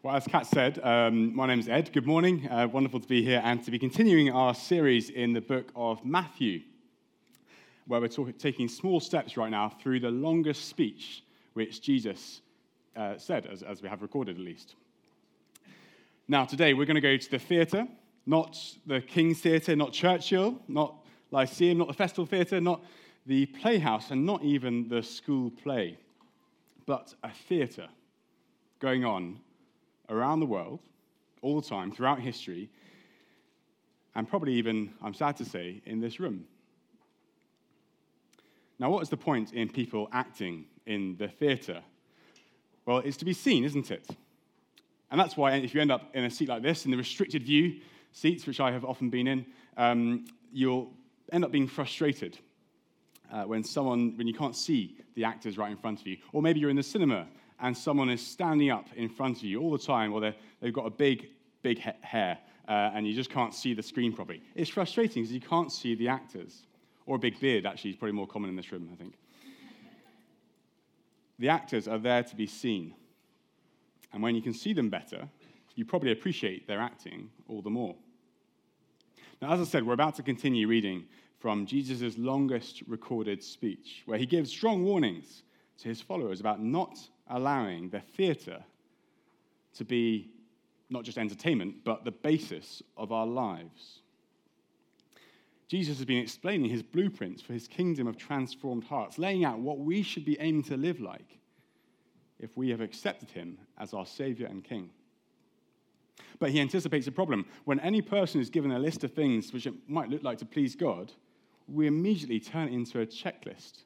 Well, as Kat said, um, my name's Ed. Good morning. Uh, wonderful to be here and to be continuing our series in the book of Matthew, where we're talk- taking small steps right now through the longest speech which Jesus uh, said, as, as we have recorded at least. Now, today we're going to go to the theatre, not the King's Theatre, not Churchill, not Lyceum, not the Festival Theatre, not the Playhouse, and not even the school play, but a theatre going on around the world, all the time, throughout history, and probably even, I'm sad to say, in this room. Now, what is the point in people acting in the theatre? Well, it's to be seen, isn't it? And that's why if you end up in a seat like this, in the restricted view seats, which I have often been in, um, you'll end up being frustrated uh, when someone, when you can't see the actors right in front of you. Or maybe you're in the cinema and someone is standing up in front of you all the time, or they've got a big, big hair, uh, and you just can't see the screen properly. It's frustrating because you can't see the actors. Or a big beard, actually, is probably more common in this room, I think. The actors are there to be seen. And when you can see them better, you probably appreciate their acting all the more. Now, as I said, we're about to continue reading from Jesus' longest recorded speech, where he gives strong warnings to his followers about not allowing the theatre to be not just entertainment, but the basis of our lives. Jesus has been explaining his blueprints for his kingdom of transformed hearts, laying out what we should be aiming to live like if we have accepted him as our Savior and King. But he anticipates a problem. When any person is given a list of things which it might look like to please God, we immediately turn it into a checklist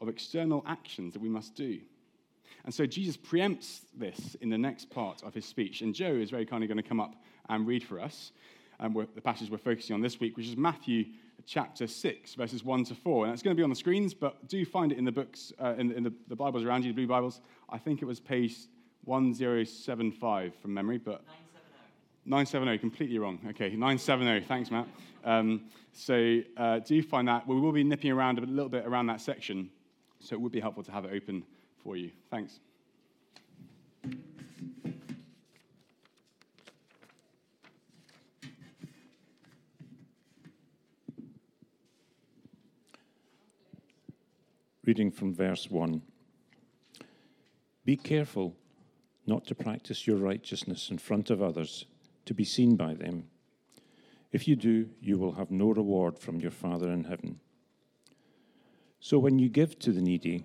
of external actions that we must do. And so Jesus preempts this in the next part of his speech. And Joe is very kindly going to come up and read for us um, the passage we're focusing on this week, which is Matthew chapter 6, verses 1 to 4. And it's going to be on the screens, but do find it in the books, uh, in, in the, the, Bibles around you, the blue Bibles. I think it was page 1075 from memory, but. 970, completely wrong. Okay, 970, thanks, Matt. Um, so uh, do find that. We will be nipping around a little bit around that section, so it would be helpful to have it open for you. Thanks. Reading from verse 1 Be careful not to practice your righteousness in front of others to be seen by them. If you do, you will have no reward from your Father in heaven. So when you give to the needy,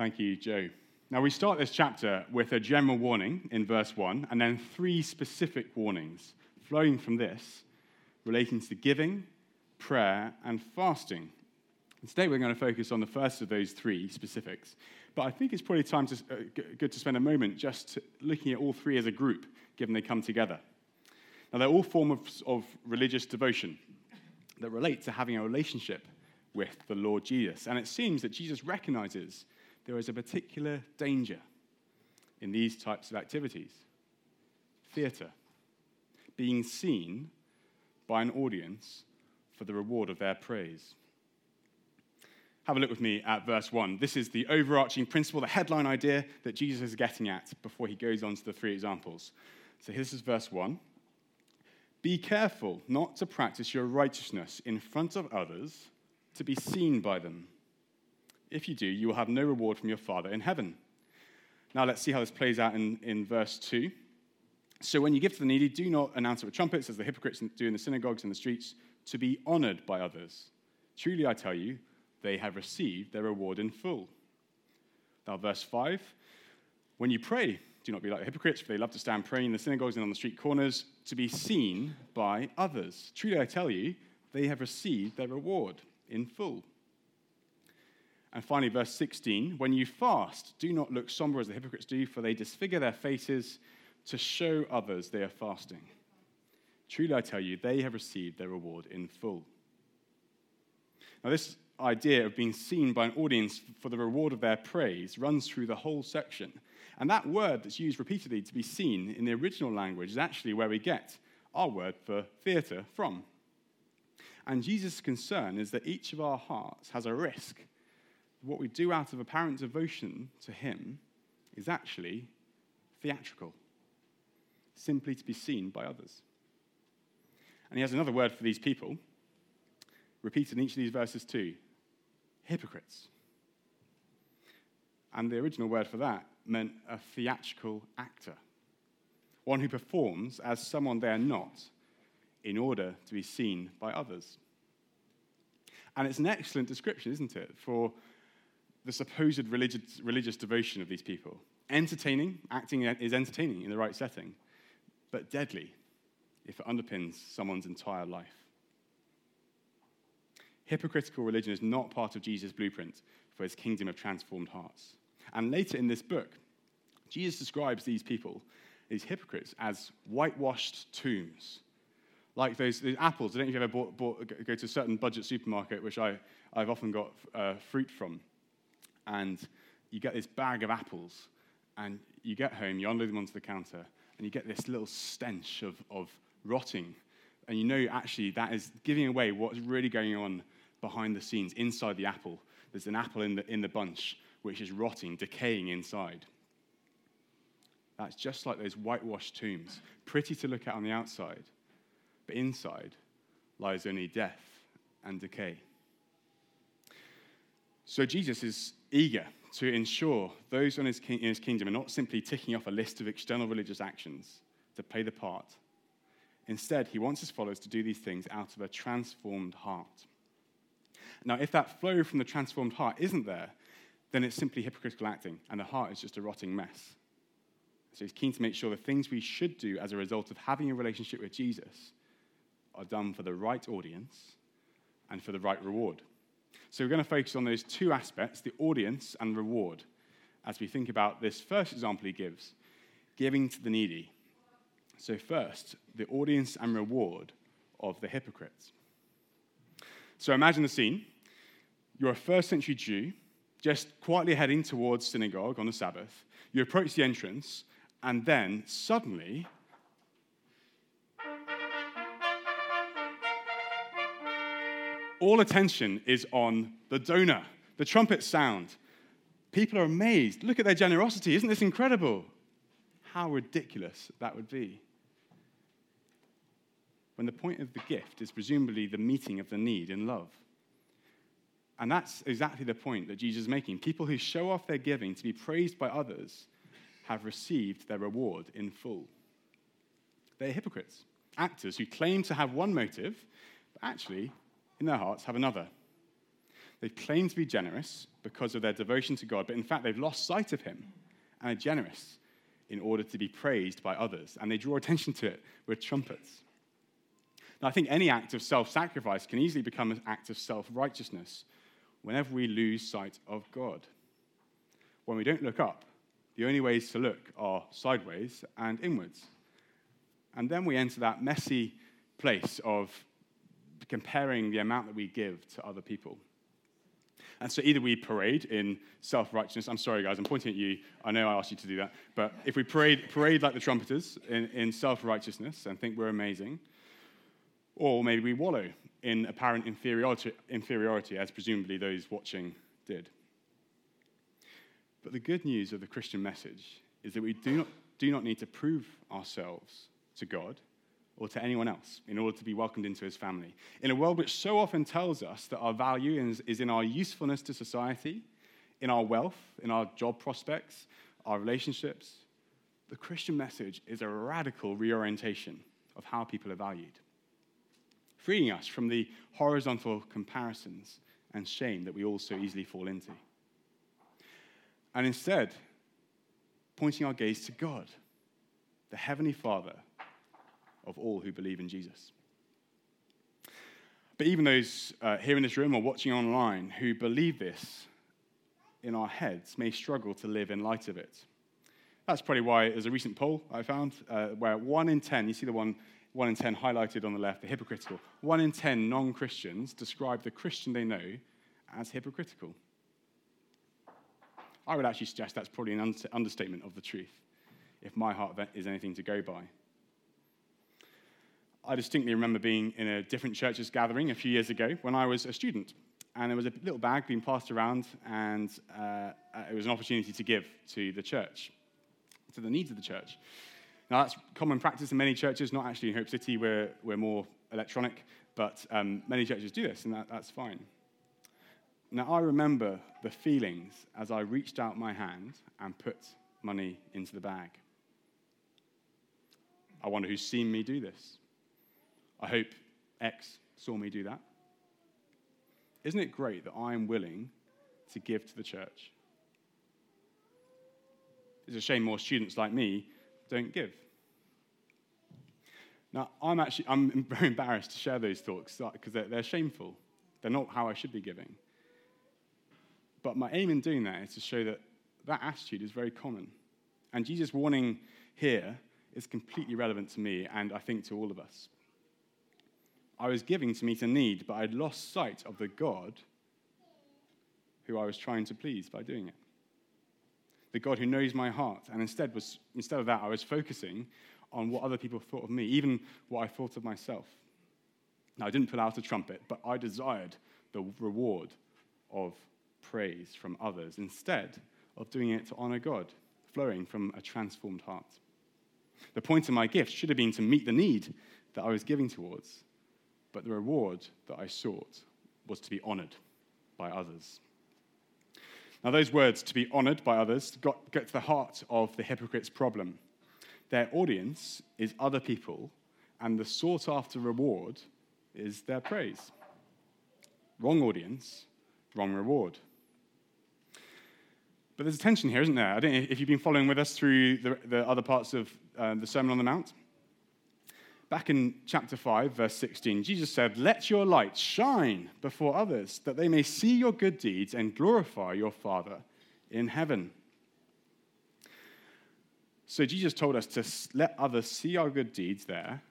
Thank you, Joe. Now, we start this chapter with a general warning in verse 1, and then three specific warnings flowing from this relating to giving, prayer, and fasting. And today, we're going to focus on the first of those three specifics. But I think it's probably time to, uh, good to spend a moment just looking at all three as a group, given they come together. Now, they're all forms of, of religious devotion that relate to having a relationship with the Lord Jesus. And it seems that Jesus recognizes there is a particular danger in these types of activities theatre, being seen by an audience for the reward of their praise. Have a look with me at verse 1. This is the overarching principle, the headline idea that Jesus is getting at before he goes on to the three examples. So this is verse 1. Be careful not to practice your righteousness in front of others to be seen by them. If you do, you will have no reward from your Father in heaven. Now let's see how this plays out in, in verse 2. So when you give to the needy, do not announce it with trumpets, as the hypocrites do in the synagogues and the streets, to be honored by others. Truly I tell you, they have received their reward in full. Now, verse 5 When you pray, do not be like the hypocrites, for they love to stand praying in the synagogues and on the street corners to be seen by others. Truly I tell you, they have received their reward in full. And finally, verse 16 when you fast, do not look somber as the hypocrites do, for they disfigure their faces to show others they are fasting. Truly, I tell you, they have received their reward in full. Now, this idea of being seen by an audience for the reward of their praise runs through the whole section. And that word that's used repeatedly to be seen in the original language is actually where we get our word for theatre from. And Jesus' concern is that each of our hearts has a risk. What we do out of apparent devotion to Him is actually theatrical, simply to be seen by others. And He has another word for these people, repeated in each of these verses too hypocrites. And the original word for that meant a theatrical actor, one who performs as someone they are not in order to be seen by others. And it's an excellent description, isn't it, for the supposed religious, religious devotion of these people. Entertaining, acting is entertaining in the right setting, but deadly if it underpins someone's entire life. Hypocritical religion is not part of Jesus' blueprint for his kingdom of transformed hearts. And later in this book, Jesus describes these people, these hypocrites, as whitewashed tombs. Like those, those apples. I don't know if you've ever bought, bought, go to a certain budget supermarket, which I, I've often got uh, fruit from. And you get this bag of apples, and you get home, you unload them onto the counter, and you get this little stench of, of rotting. And you know, actually, that is giving away what's really going on behind the scenes, inside the apple. There's an apple in the, in the bunch which is rotting, decaying inside. That's just like those whitewashed tombs, pretty to look at on the outside, but inside lies only death and decay. So Jesus is eager to ensure those in his, in his kingdom are not simply ticking off a list of external religious actions to play the part. Instead, he wants his followers to do these things out of a transformed heart. Now, if that flow from the transformed heart isn't there, then it's simply hypocritical acting, and the heart is just a rotting mess. So he's keen to make sure the things we should do as a result of having a relationship with Jesus are done for the right audience and for the right reward. So we're going to focus on those two aspects, the audience and reward, as we think about this first example he gives giving to the needy. So, first, the audience and reward of the hypocrites. So imagine the scene. You're a first century Jew, just quietly heading towards synagogue on the Sabbath. You approach the entrance, and then suddenly, all attention is on the donor, the trumpet sound. People are amazed. Look at their generosity. Isn't this incredible? How ridiculous that would be when the point of the gift is presumably the meeting of the need in love. And that's exactly the point that Jesus is making. People who show off their giving to be praised by others have received their reward in full. They're hypocrites, actors who claim to have one motive, but actually, in their hearts, have another. They claim to be generous because of their devotion to God, but in fact, they've lost sight of Him and are generous in order to be praised by others. And they draw attention to it with trumpets. Now, I think any act of self sacrifice can easily become an act of self righteousness whenever we lose sight of God. When we don't look up, the only ways to look are sideways and inwards. And then we enter that messy place of comparing the amount that we give to other people. And so either we parade in self righteousness. I'm sorry, guys, I'm pointing at you. I know I asked you to do that. But if we parade, parade like the trumpeters in, in self righteousness and think we're amazing, or maybe we wallow in apparent inferiority, inferiority, as presumably those watching did. But the good news of the Christian message is that we do not, do not need to prove ourselves to God or to anyone else in order to be welcomed into his family. In a world which so often tells us that our value is, is in our usefulness to society, in our wealth, in our job prospects, our relationships, the Christian message is a radical reorientation of how people are valued freeing us from the horizontal comparisons and shame that we all so easily fall into. And instead, pointing our gaze to God, the Heavenly Father of all who believe in Jesus. But even those uh, here in this room or watching online who believe this in our heads may struggle to live in light of it. That's probably why there's a recent poll I found uh, where one in 10, you see the one, one in 10 highlighted on the left, the hypocritical. One in 10 non Christians describe the Christian they know as hypocritical. I would actually suggest that's probably an understatement of the truth, if my heart is anything to go by. I distinctly remember being in a different church's gathering a few years ago when I was a student. And there was a little bag being passed around, and uh, it was an opportunity to give to the church, to the needs of the church. Now, that's common practice in many churches, not actually in Hope City, we're, we're more electronic, but um, many churches do this, and that, that's fine. Now, I remember the feelings as I reached out my hand and put money into the bag. I wonder who's seen me do this. I hope X saw me do that. Isn't it great that I am willing to give to the church? It's a shame more students like me don't give. Now, I'm actually I'm very embarrassed to share those thoughts because they're, they're shameful. They're not how I should be giving. But my aim in doing that is to show that that attitude is very common. And Jesus' warning here is completely relevant to me and I think to all of us. I was giving to meet a need, but I'd lost sight of the God who I was trying to please by doing it. The God who knows my heart. And instead, was, instead of that, I was focusing on what other people thought of me, even what I thought of myself. Now, I didn't pull out a trumpet, but I desired the reward of praise from others instead of doing it to honor God, flowing from a transformed heart. The point of my gift should have been to meet the need that I was giving towards, but the reward that I sought was to be honored by others. Now, those words, to be honored by others, got, get to the heart of the hypocrite's problem. Their audience is other people, and the sought after reward is their praise. Wrong audience, wrong reward. But there's a tension here, isn't there? I don't know if you've been following with us through the, the other parts of uh, the Sermon on the Mount. Back in chapter 5, verse 16, Jesus said, Let your light shine before others, that they may see your good deeds and glorify your Father in heaven. So Jesus told us to let others see our good deeds there,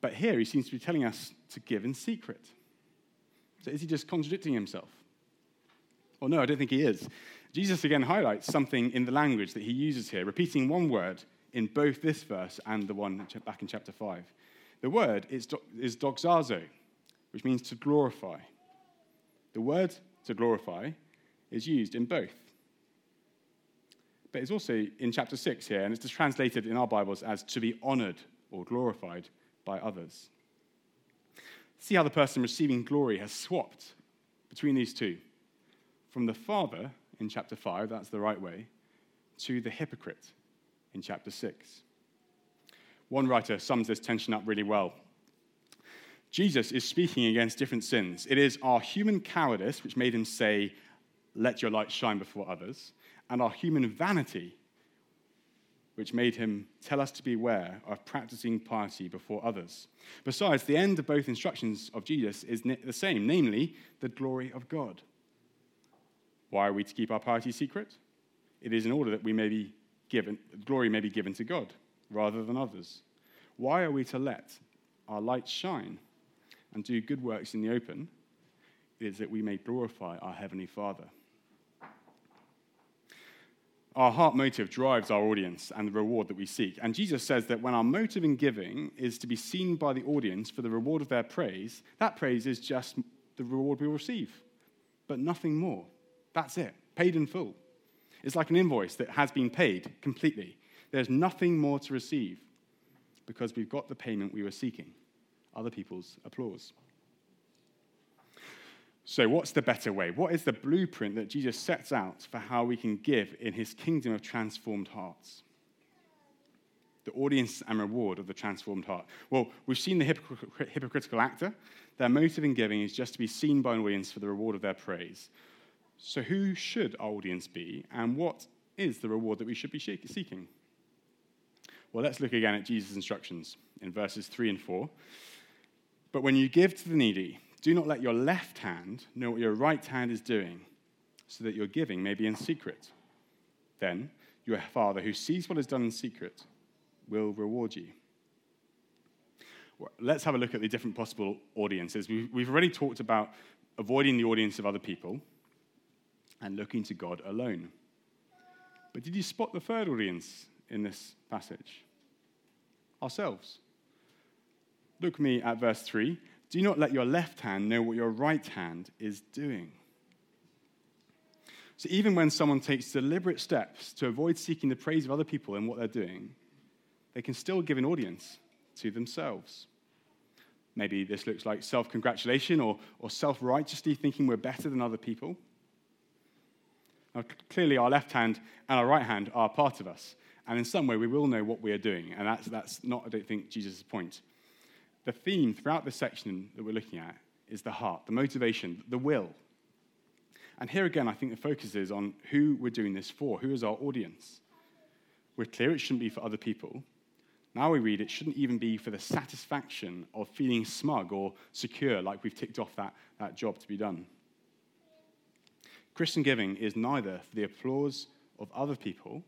but here he seems to be telling us to give in secret. So is he just contradicting himself? Well, no, I don't think he is. Jesus again highlights something in the language that he uses here, repeating one word in both this verse and the one back in chapter 5. The word is, is doxazo, which means to glorify. The word to glorify is used in both. But it's also in chapter 6 here, and it's translated in our Bibles as to be honored or glorified by others. See how the person receiving glory has swapped between these two. From the Father in chapter 5, that's the right way, to the hypocrite in chapter 6. One writer sums this tension up really well. Jesus is speaking against different sins. It is our human cowardice which made him say, Let your light shine before others, and our human vanity which made him tell us to beware of practicing piety before others. Besides, the end of both instructions of Jesus is the same, namely, the glory of God. Why are we to keep our piety secret? It is in order that we may be given, glory may be given to God rather than others? Why are we to let our light shine and do good works in the open? It is that we may glorify our Heavenly Father. Our heart motive drives our audience and the reward that we seek. And Jesus says that when our motive in giving is to be seen by the audience for the reward of their praise, that praise is just the reward we receive, but nothing more. That's it, paid in full. It's like an invoice that has been paid completely. There's nothing more to receive because we've got the payment we were seeking other people's applause. So, what's the better way? What is the blueprint that Jesus sets out for how we can give in his kingdom of transformed hearts? The audience and reward of the transformed heart. Well, we've seen the hypocr- hypocritical actor. Their motive in giving is just to be seen by an audience for the reward of their praise. So, who should our audience be, and what is the reward that we should be seeking? Well, let's look again at Jesus' instructions in verses 3 and 4. But when you give to the needy, do not let your left hand know what your right hand is doing, so that your giving may be in secret. Then your Father, who sees what is done in secret, will reward you. Well, let's have a look at the different possible audiences. We've already talked about avoiding the audience of other people and looking to God alone. But did you spot the third audience in this passage? Ourselves. Look me at verse 3. Do not let your left hand know what your right hand is doing. So, even when someone takes deliberate steps to avoid seeking the praise of other people in what they're doing, they can still give an audience to themselves. Maybe this looks like self congratulation or, or self righteously thinking we're better than other people. Now, clearly, our left hand and our right hand are part of us. And in some way, we will know what we are doing. And that's, that's not, I don't think, Jesus' point. The theme throughout this section that we're looking at is the heart, the motivation, the will. And here again, I think the focus is on who we're doing this for, who is our audience. We're clear it shouldn't be for other people. Now we read it shouldn't even be for the satisfaction of feeling smug or secure, like we've ticked off that, that job to be done. Christian giving is neither for the applause of other people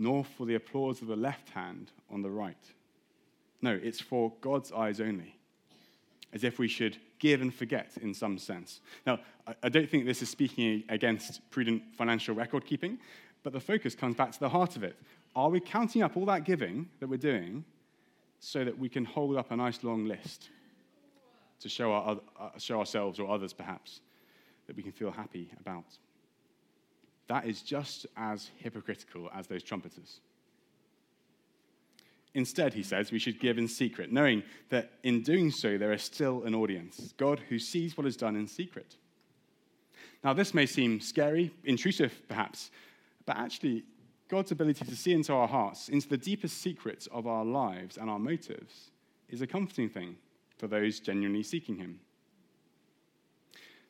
nor for the applause of the left hand on the right. No, it's for God's eyes only, as if we should give and forget in some sense. Now, I don't think this is speaking against prudent financial record keeping, but the focus comes back to the heart of it. Are we counting up all that giving that we're doing so that we can hold up a nice long list to show, our, uh, show ourselves or others, perhaps? that we can feel happy about. That is just as hypocritical as those trumpeters. Instead, he says, we should give in secret, knowing that in doing so, there is still an audience God who sees what is done in secret. Now, this may seem scary, intrusive perhaps, but actually, God's ability to see into our hearts, into the deepest secrets of our lives and our motives, is a comforting thing for those genuinely seeking Him.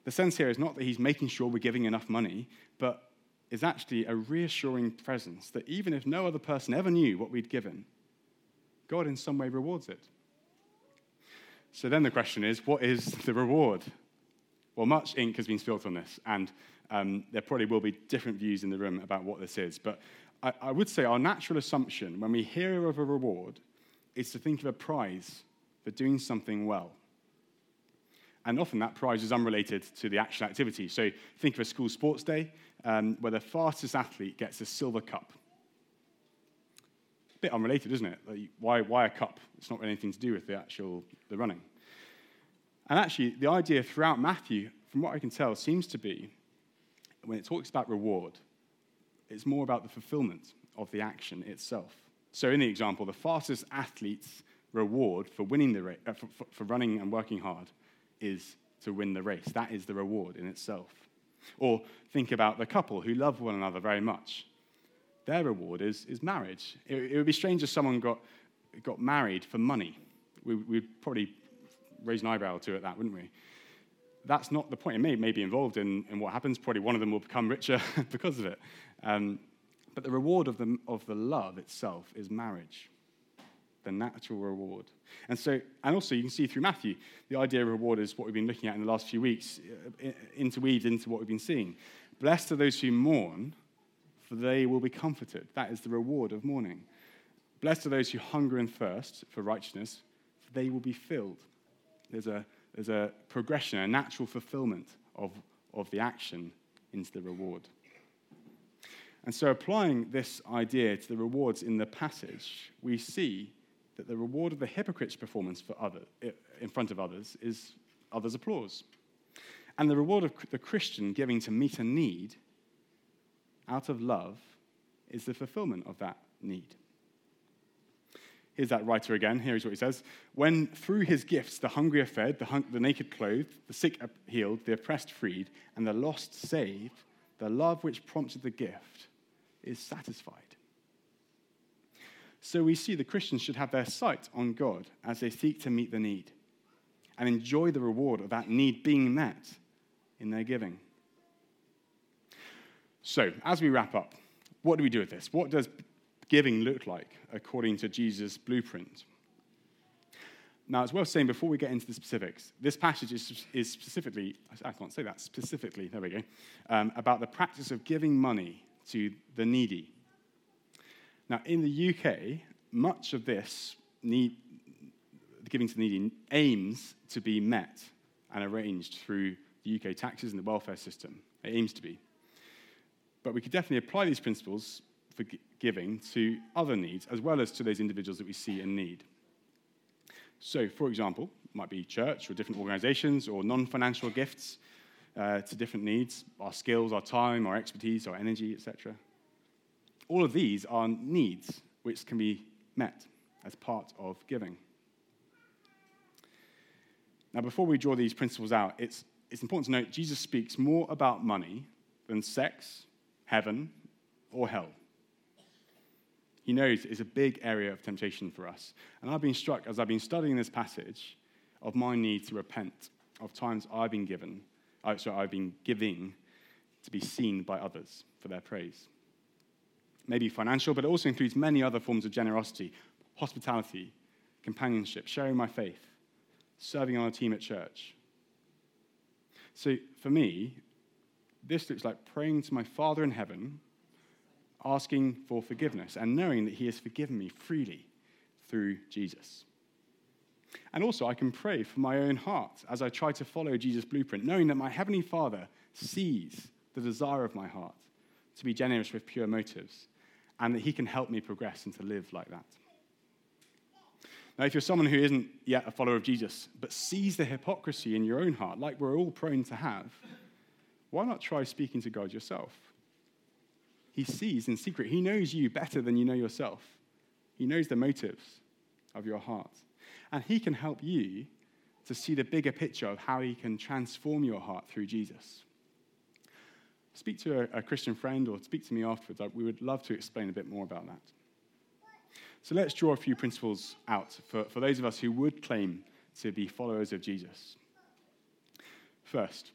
The sense here is not that he's making sure we're giving enough money, but is actually a reassuring presence that even if no other person ever knew what we'd given, God in some way rewards it. So then the question is what is the reward? Well, much ink has been spilled on this, and um, there probably will be different views in the room about what this is. But I, I would say our natural assumption when we hear of a reward is to think of a prize for doing something well. And often that prize is unrelated to the actual activity. So think of a school sports day um, where the fastest athlete gets a silver cup. A bit unrelated, isn't it? Like, why, why a cup? It's not really anything to do with the actual the running. And actually, the idea throughout Matthew, from what I can tell, seems to be when it talks about reward, it's more about the fulfillment of the action itself. So, in the example, the fastest athlete's reward for winning the race, uh, for, for running and working hard is to win the race. That is the reward in itself. Or think about the couple who love one another very much. Their reward is, is marriage. It, it would be strange if someone got, got married for money. We, would probably raise an eyebrow to it, that, wouldn't we? That's not the point. It may, may be involved in, in what happens. Probably one of them will become richer because of it. Um, but the reward of the, of the love itself is marriage the natural reward. And so, and also you can see through Matthew, the idea of reward is what we've been looking at in the last few weeks, uh, interweaved into what we've been seeing. Blessed are those who mourn, for they will be comforted. That is the reward of mourning. Blessed are those who hunger and thirst for righteousness, for they will be filled. There's a, there's a progression, a natural fulfillment of, of the action into the reward. And so, applying this idea to the rewards in the passage, we see that the reward of the hypocrite's performance for other, in front of others is others' applause. And the reward of the Christian giving to meet a need out of love is the fulfillment of that need. Here's that writer again. Here's what he says When through his gifts the hungry are fed, the, hung- the naked clothed, the sick healed, the oppressed freed, and the lost saved, the love which prompted the gift is satisfied. So we see the Christians should have their sight on God as they seek to meet the need and enjoy the reward of that need being met in their giving. So, as we wrap up, what do we do with this? What does giving look like according to Jesus' blueprint? Now, it's worth saying before we get into the specifics, this passage is, is specifically, I can't say that, specifically, there we go, um, about the practice of giving money to the needy. Now, in the UK, much of this need, giving to the needy aims to be met and arranged through the UK taxes and the welfare system. It aims to be. But we could definitely apply these principles for giving to other needs as well as to those individuals that we see in need. So, for example, it might be church or different organizations or non financial gifts uh, to different needs our skills, our time, our expertise, our energy, etc. All of these are needs which can be met as part of giving. Now, before we draw these principles out, it's, it's important to note Jesus speaks more about money than sex, heaven, or hell he knows it's a big area of temptation for us. And I've been struck as I've been studying this passage of my need to repent of times I've been given, uh, sorry, I've been giving to be seen by others for their praise. Maybe financial, but it also includes many other forms of generosity, hospitality, companionship, sharing my faith, serving on a team at church. So for me, this looks like praying to my Father in heaven asking for forgiveness and knowing that He has forgiven me freely through Jesus. And also, I can pray for my own heart as I try to follow Jesus' blueprint, knowing that my Heavenly Father sees the desire of my heart to be generous with pure motives and that He can help me progress and to live like that. Now, if you're someone who isn't yet a follower of Jesus, but sees the hypocrisy in your own heart, like we're all prone to have, why not try speaking to God yourself? He sees in secret. He knows you better than you know yourself. He knows the motives of your heart. And He can help you to see the bigger picture of how He can transform your heart through Jesus. Speak to a, a Christian friend or speak to me afterwards. We would love to explain a bit more about that. So let's draw a few principles out for, for those of us who would claim to be followers of Jesus. First,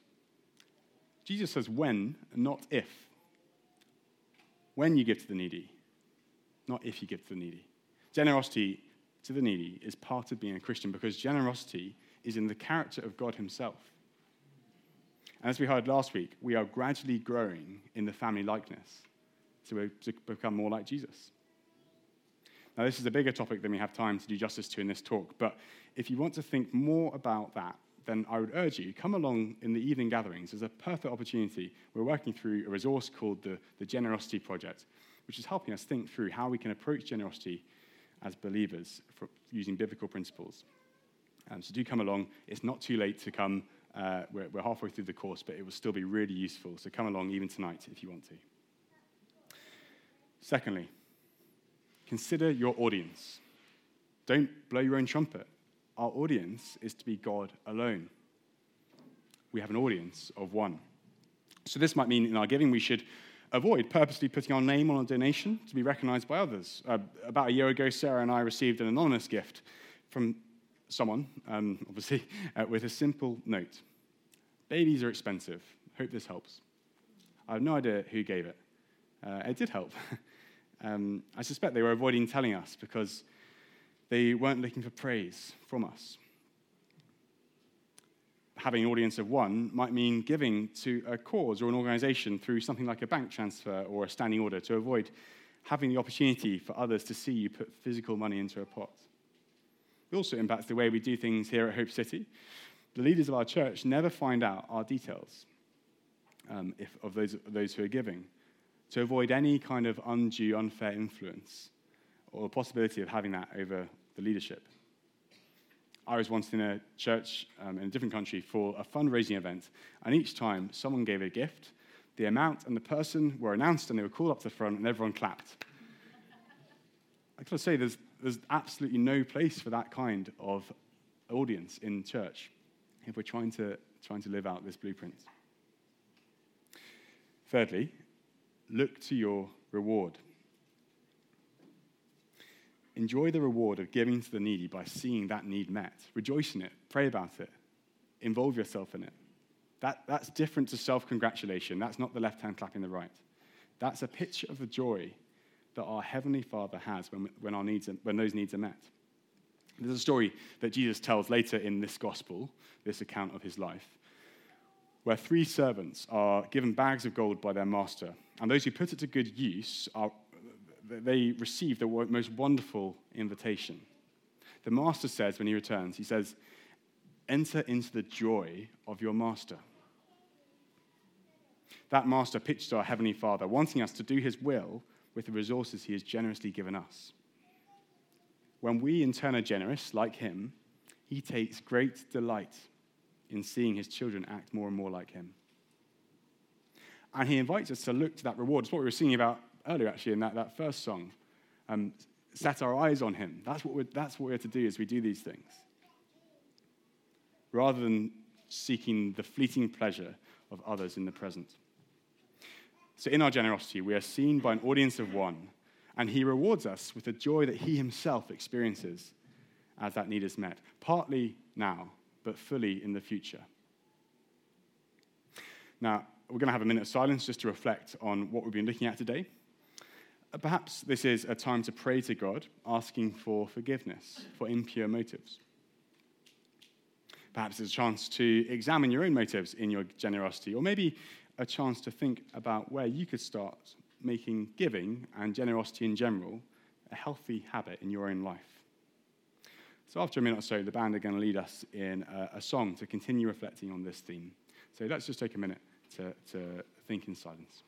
Jesus says when, not if when you give to the needy, not if you give to the needy. Generosity to the needy is part of being a Christian because generosity is in the character of God Himself. As we heard last week, we are gradually growing in the family likeness to, to become more like Jesus. Now, this is a bigger topic than we have time to do justice to in this talk, but if you want to think more about that, then I would urge you, come along in the evening gatherings. There's a perfect opportunity. We're working through a resource called the, the Generosity Project, which is helping us think through how we can approach generosity as believers using biblical principles. Um, so do come along. It's not too late to come. Uh, we're, we're halfway through the course, but it will still be really useful. So come along even tonight if you want to. Secondly, consider your audience. Don't blow your own trumpet our audience is to be God alone. We have an audience of one. So, this might mean in our giving we should avoid purposely putting our name on a donation to be recognized by others. Uh, about a year ago, Sarah and I received an anonymous gift from someone, um, obviously, uh, with a simple note Babies are expensive. Hope this helps. I have no idea who gave it. Uh, it did help. um, I suspect they were avoiding telling us because they weren't looking for praise from us. Having an audience of one might mean giving to a cause or an organization through something like a bank transfer or a standing order to avoid having the opportunity for others to see you put physical money into a pot. It also impacts the way we do things here at Hope City. The leaders of our church never find out our details um, if, of those, those who are giving to avoid any kind of undue, unfair influence or the possibility of having that over the leadership. I was once in a church um, in a different country for a fundraising event, and each time someone gave a gift, the amount and the person were announced, and they were called up to the front, and everyone clapped. I gotta say, there's, there's absolutely no place for that kind of audience in church if we're trying to, trying to live out this blueprint. Thirdly, look to your reward. Enjoy the reward of giving to the needy by seeing that need met. Rejoice in it. Pray about it. Involve yourself in it. That, that's different to self congratulation. That's not the left hand clapping the right. That's a picture of the joy that our Heavenly Father has when, when, our needs are, when those needs are met. There's a story that Jesus tells later in this gospel, this account of his life, where three servants are given bags of gold by their master, and those who put it to good use are they receive the most wonderful invitation. The master says when he returns, he says, Enter into the joy of your master. That master pictures our Heavenly Father, wanting us to do his will with the resources he has generously given us. When we in turn are generous, like him, he takes great delight in seeing his children act more and more like him. And he invites us to look to that reward. It's what we were singing about earlier, actually, in that, that first song. Um, set our eyes on him. That's what, we're, that's what we're to do as we do these things. Rather than seeking the fleeting pleasure of others in the present. So, in our generosity, we are seen by an audience of one, and he rewards us with the joy that he himself experiences as that need is met, partly now, but fully in the future. Now, we're going to have a minute of silence just to reflect on what we've been looking at today. Uh, perhaps this is a time to pray to God, asking for forgiveness for impure motives. Perhaps it's a chance to examine your own motives in your generosity, or maybe a chance to think about where you could start making giving and generosity in general a healthy habit in your own life. So, after a minute or so, the band are going to lead us in a, a song to continue reflecting on this theme. So, let's just take a minute to, to think in silence.